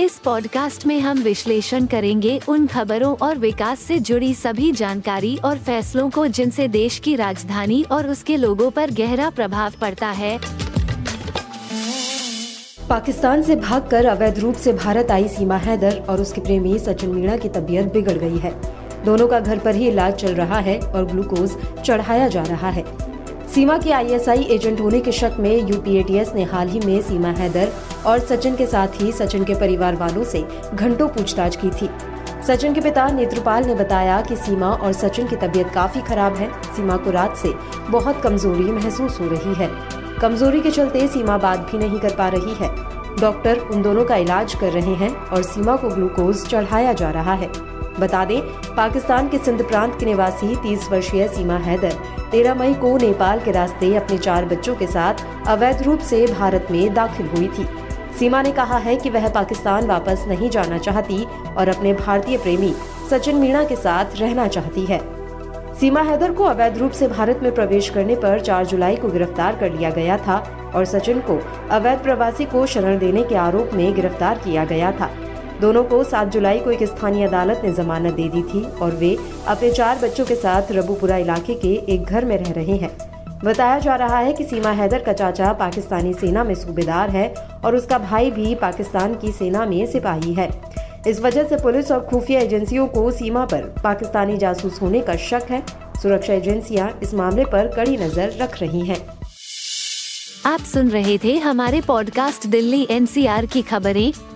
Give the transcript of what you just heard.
इस पॉडकास्ट में हम विश्लेषण करेंगे उन खबरों और विकास से जुड़ी सभी जानकारी और फैसलों को जिनसे देश की राजधानी और उसके लोगों पर गहरा प्रभाव पड़ता है। पाकिस्तान से भागकर अवैध रूप से भारत आई सीमा हैदर और उसके प्रेमी सचिन मीणा की तबीयत बिगड़ गई है। दोनों का घर पर ही इलाज चल रहा है और ग्लूकोज चढ़ाया जा रहा है। सीमा की आईएसआई एजेंट होने के शक में यूपीएटीएस ने हाल ही में सीमा हैदर और सचिन के साथ ही सचिन के परिवार वालों से घंटों पूछताछ की थी। सचिन के पिता नेत्रपाल ने बताया कि सीमा और सचिन की तबीयत काफ़ी खराब है। सीमा को रात से बहुत कमज़ोरी महसूस हो रही है। कमज़ोरी के चलते सीमा बात भी नहीं कर पा रही है। डॉक्टर उन दोनों का इलाज कर रहे हैं और सीमा को ग्लूकोज चढ़ाया जा रहा है। बता दें, पाकिस्तान के सिंध प्रांत के निवासी 30 वर्षीय सीमा हैदर 13 मई को नेपाल के रास्ते अपने चार बच्चों के साथ अवैध रूप से भारत में दाखिल हुई थी। सीमा ने कहा है कि वह पाकिस्तान वापस नहीं जाना चाहती और अपने भारतीय प्रेमी सचिन मीणा के साथ रहना चाहती है। सीमा हैदर को अवैध रूप से भारत में प्रवेश करने पर 4 जुलाई को गिरफ़्तार कर लिया गया था और सचिन को अवैध प्रवासी को शरण देने के आरोप में गिरफ़्तार किया गया था। दोनों को 7 जुलाई को एक स्थानीय अदालत ने जमानत दे दी थी और वे अपने चार बच्चों के साथ रबूपुरा इलाके के एक घर में रह रहे हैं। बताया जा रहा है कि सीमा हैदर का चाचा पाकिस्तानी सेना में सूबेदार है और उसका भाई भी पाकिस्तान की सेना में सिपाही है। इस वजह से पुलिस और खुफिया एजेंसियों को सीमा पर पाकिस्तानी जासूस होने का शक है। सुरक्षा एजेंसियाँ इस मामले पर कड़ी नज़र रख रही हैं। आप सुन रहे थे हमारे पॉडकास्ट दिल्ली एनसीआर की खबरें।